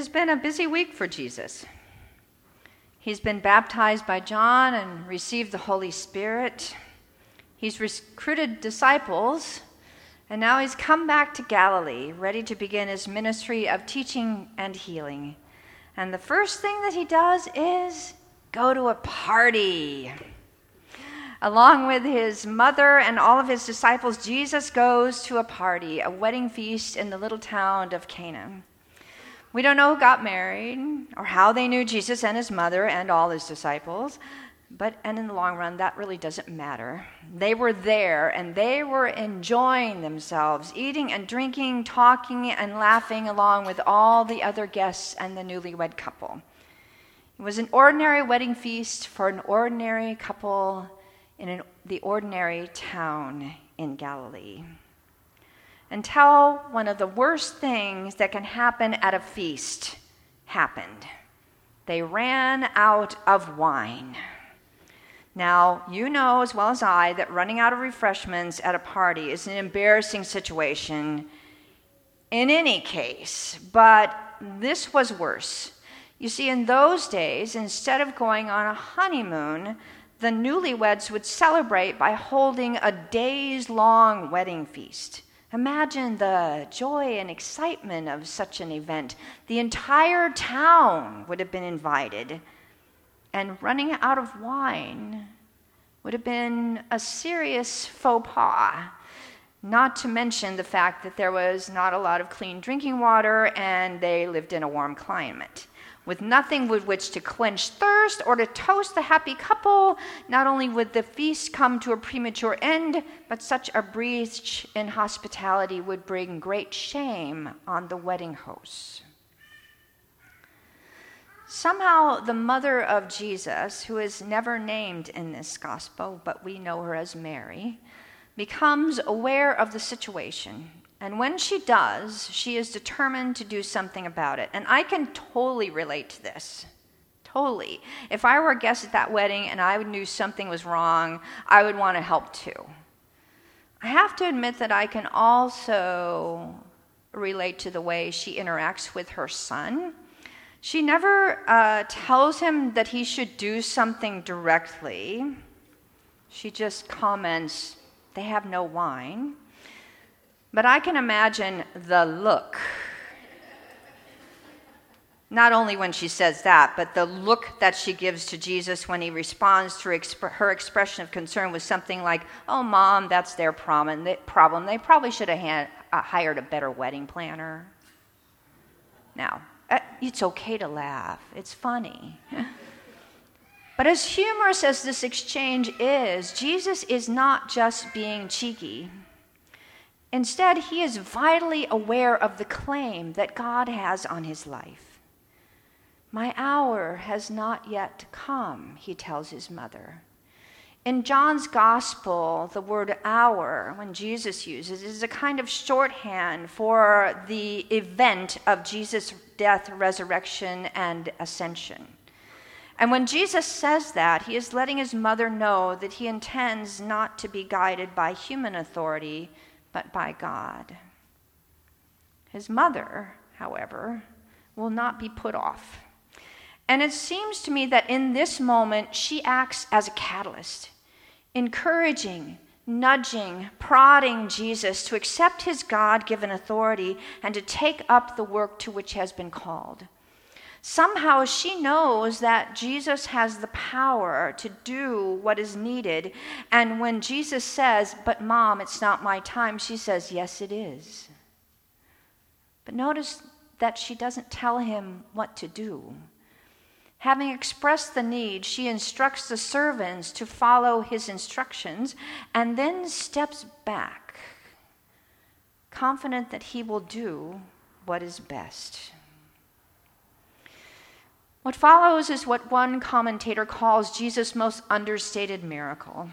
has been a busy week for Jesus. He's been baptized by John and received the Holy Spirit. He's recruited disciples, and now he's come back to Galilee, ready to begin his ministry of teaching and healing. And the first thing that he does is go to a party. Along with his mother and all of his disciples, Jesus goes to a party, a wedding feast in the little town of Cana. We don't know who got married or how they knew Jesus and his mother and all his disciples, but and in the long run that really doesn't matter. They were there and they were enjoying themselves, eating and drinking, talking and laughing along with all the other guests and the newlywed couple. It was an ordinary wedding feast for an ordinary couple in an, the ordinary town in Galilee until one of the worst things that can happen at a feast happened. They ran out of wine. Now, you know as well as I that running out of refreshments at a party is an embarrassing situation in any case, but this was worse. You see, in those days, instead of going on a honeymoon, the newlyweds would celebrate by holding a days long wedding feast. Imagine the joy and excitement of such an event. The entire town would have been invited, and running out of wine would have been a serious faux pas. Not to mention the fact that there was not a lot of clean drinking water and they lived in a warm climate with nothing with which to quench thirst or to toast the happy couple, not only would the feast come to a premature end, but such a breach in hospitality would bring great shame on the wedding hosts. Somehow, the mother of Jesus, who is never named in this gospel, but we know her as Mary, becomes aware of the situation and when she does, she is determined to do something about it. And I can totally relate to this. Totally. If I were a guest at that wedding and I knew something was wrong, I would want to help too. I have to admit that I can also relate to the way she interacts with her son. She never uh, tells him that he should do something directly. She just comments, they have no wine. But I can imagine the look. Not only when she says that, but the look that she gives to Jesus when he responds to her expression of concern with something like, Oh, mom, that's their problem. They, problem. they probably should have uh, hired a better wedding planner. Now, uh, it's okay to laugh, it's funny. but as humorous as this exchange is, Jesus is not just being cheeky. Instead, he is vitally aware of the claim that God has on his life. My hour has not yet come, he tells his mother. In John's gospel, the word hour, when Jesus uses, is a kind of shorthand for the event of Jesus' death, resurrection, and ascension. And when Jesus says that, he is letting his mother know that he intends not to be guided by human authority, but by God. His mother, however, will not be put off. And it seems to me that in this moment, she acts as a catalyst, encouraging, nudging, prodding Jesus to accept his God given authority and to take up the work to which he has been called. Somehow she knows that Jesus has the power to do what is needed. And when Jesus says, But mom, it's not my time, she says, Yes, it is. But notice that she doesn't tell him what to do. Having expressed the need, she instructs the servants to follow his instructions and then steps back, confident that he will do what is best. What follows is what one commentator calls Jesus' most understated miracle.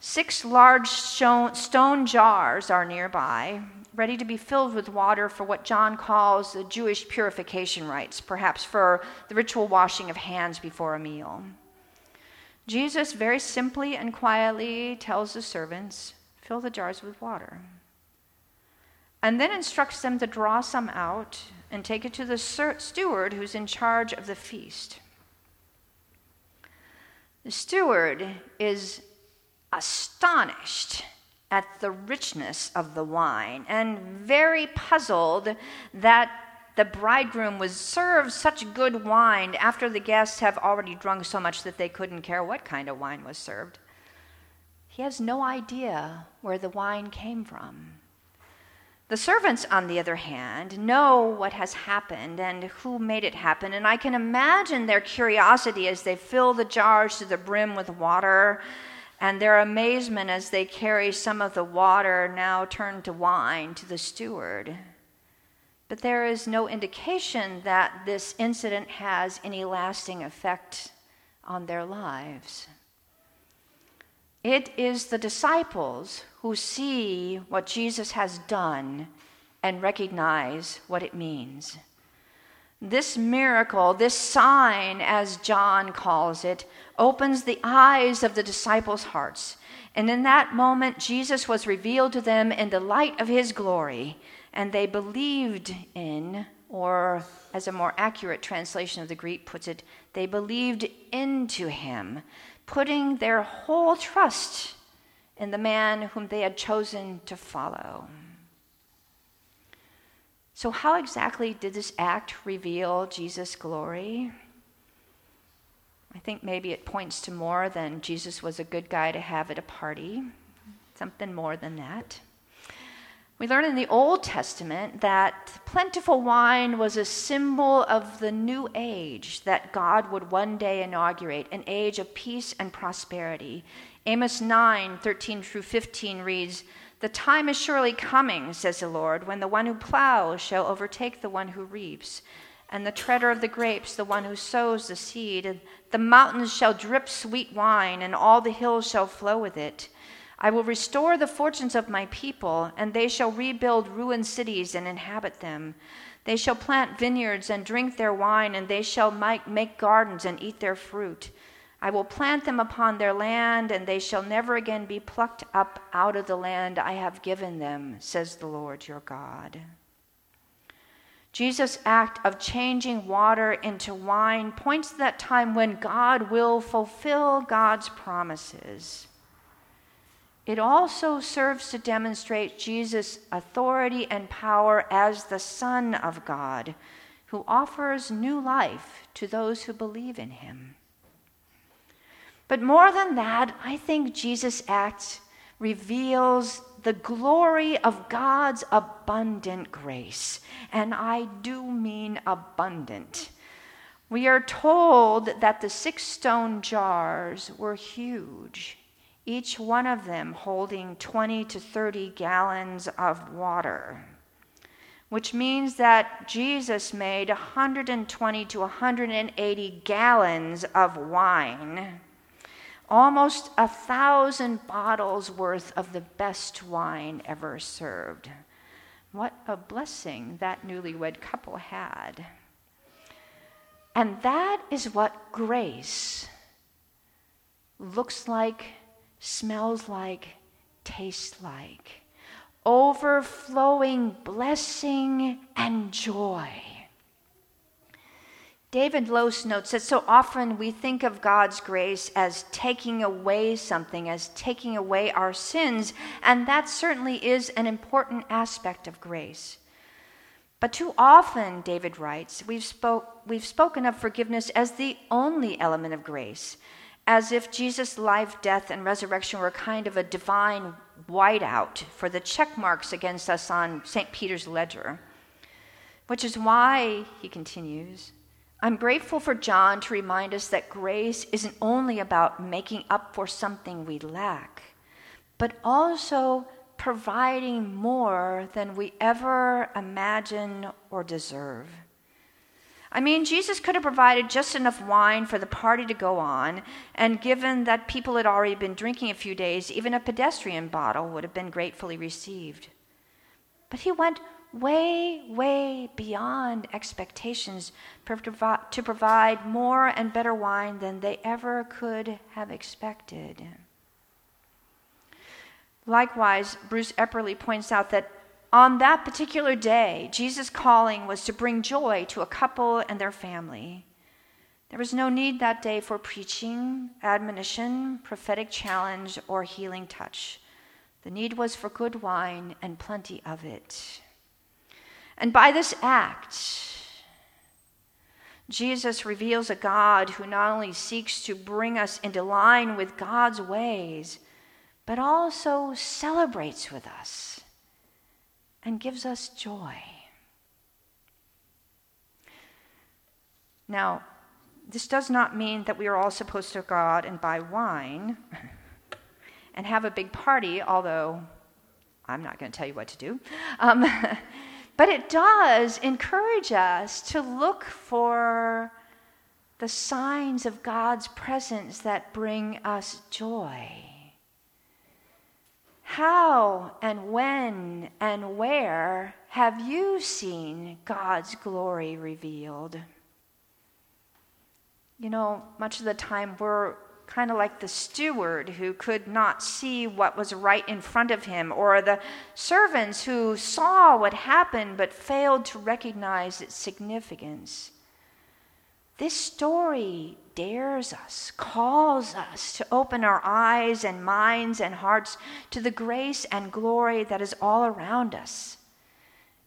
Six large stone jars are nearby, ready to be filled with water for what John calls the Jewish purification rites, perhaps for the ritual washing of hands before a meal. Jesus very simply and quietly tells the servants, fill the jars with water, and then instructs them to draw some out and take it to the steward who's in charge of the feast. The steward is astonished at the richness of the wine and very puzzled that the bridegroom was served such good wine after the guests have already drunk so much that they couldn't care what kind of wine was served. He has no idea where the wine came from. The servants, on the other hand, know what has happened and who made it happen, and I can imagine their curiosity as they fill the jars to the brim with water, and their amazement as they carry some of the water now turned to wine to the steward. But there is no indication that this incident has any lasting effect on their lives. It is the disciples who see what Jesus has done and recognize what it means. This miracle, this sign, as John calls it, opens the eyes of the disciples' hearts. And in that moment, Jesus was revealed to them in the light of his glory, and they believed in, or as a more accurate translation of the Greek puts it, they believed into him, putting their whole trust in the man whom they had chosen to follow. So, how exactly did this act reveal Jesus' glory? I think maybe it points to more than Jesus was a good guy to have at a party, something more than that. We learn in the Old Testament that plentiful wine was a symbol of the new age that God would one day inaugurate, an age of peace and prosperity. Amos 9 13 through 15 reads, The time is surely coming, says the Lord, when the one who plows shall overtake the one who reaps, and the treader of the grapes, the one who sows the seed. The mountains shall drip sweet wine, and all the hills shall flow with it. I will restore the fortunes of my people, and they shall rebuild ruined cities and inhabit them. They shall plant vineyards and drink their wine, and they shall make gardens and eat their fruit. I will plant them upon their land, and they shall never again be plucked up out of the land I have given them, says the Lord your God. Jesus' act of changing water into wine points to that time when God will fulfill God's promises. It also serves to demonstrate Jesus' authority and power as the Son of God, who offers new life to those who believe in him. But more than that, I think Jesus' act reveals the glory of God's abundant grace. And I do mean abundant. We are told that the six stone jars were huge each one of them holding 20 to 30 gallons of water, which means that Jesus made 120 to 180 gallons of wine, almost a thousand bottles worth of the best wine ever served. What a blessing that newlywed couple had. And that is what grace looks like smells like, tastes like. Overflowing blessing and joy. David Lose notes that so often we think of God's grace as taking away something, as taking away our sins, and that certainly is an important aspect of grace. But too often, David writes, we've, spoke, we've spoken of forgiveness as the only element of grace as if Jesus' life, death, and resurrection were kind of a divine whiteout for the check marks against us on St. Peter's ledger. Which is why, he continues, I'm grateful for John to remind us that grace isn't only about making up for something we lack, but also providing more than we ever imagine or deserve. I mean, Jesus could have provided just enough wine for the party to go on, and given that people had already been drinking a few days, even a pedestrian bottle would have been gratefully received. But he went way, way beyond expectations to provide more and better wine than they ever could have expected. Likewise, Bruce Epperly points out that On that particular day, Jesus' calling was to bring joy to a couple and their family. There was no need that day for preaching, admonition, prophetic challenge, or healing touch. The need was for good wine and plenty of it. And by this act, Jesus reveals a God who not only seeks to bring us into line with God's ways, but also celebrates with us and gives us joy. Now, this does not mean that we are all supposed to go out and buy wine and have a big party, although I'm not going to tell you what to do. Um, But it does encourage us to look for the signs of God's presence that bring us joy. How and when and where have you seen God's glory revealed? You know, much of the time we're kind of like the steward who could not see what was right in front of him, or the servants who saw what happened but failed to recognize its significance. This story dares us, calls us to open our eyes and minds and hearts to the grace and glory that is all around us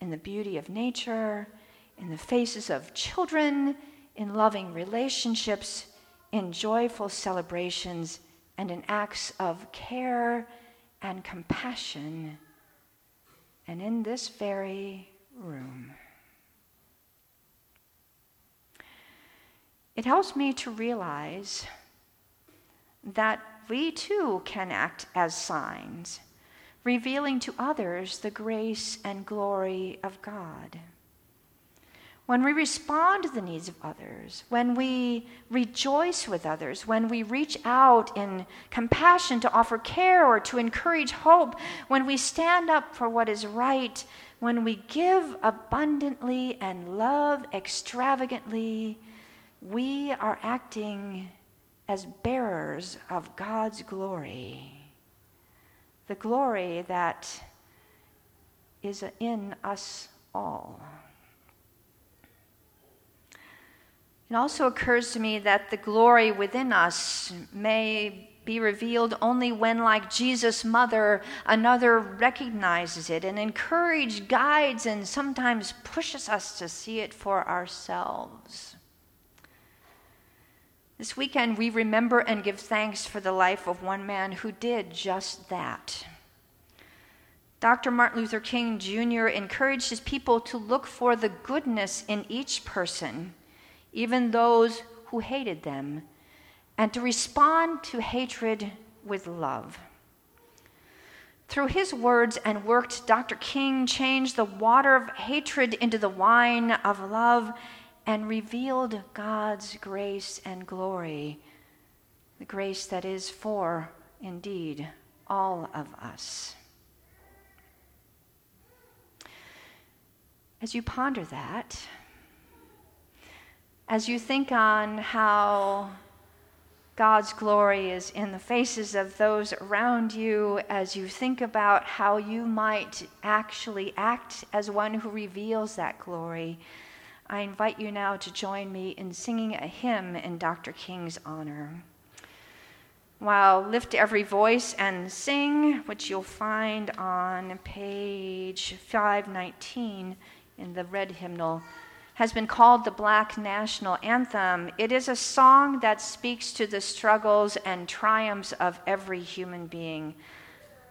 in the beauty of nature, in the faces of children, in loving relationships in joyful celebrations and in acts of care and compassion, and in this very room. It helps me to realize that we too can act as signs, revealing to others the grace and glory of God. When we respond to the needs of others, when we rejoice with others, when we reach out in compassion to offer care or to encourage hope, when we stand up for what is right, when we give abundantly and love extravagantly, we are acting as bearers of God's glory. The glory that is in us all. It also occurs to me that the glory within us may be revealed only when, like Jesus' mother, another recognizes it and encourages, guides, and sometimes pushes us to see it for ourselves. This weekend, we remember and give thanks for the life of one man who did just that. Dr. Martin Luther King Jr. encouraged his people to look for the goodness in each person even those who hated them, and to respond to hatred with love. Through his words and work, Dr. King changed the water of hatred into the wine of love and revealed God's grace and glory, the grace that is for, indeed, all of us. As you ponder that, as you think on how God's glory is in the faces of those around you, as you think about how you might actually act as one who reveals that glory, I invite you now to join me in singing a hymn in Dr. King's honor. While lift every voice and sing, which you'll find on page 519 in the red hymnal has been called the Black National Anthem. It is a song that speaks to the struggles and triumphs of every human being.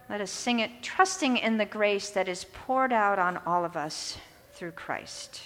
Let us sing it, trusting in the grace that is poured out on all of us through Christ.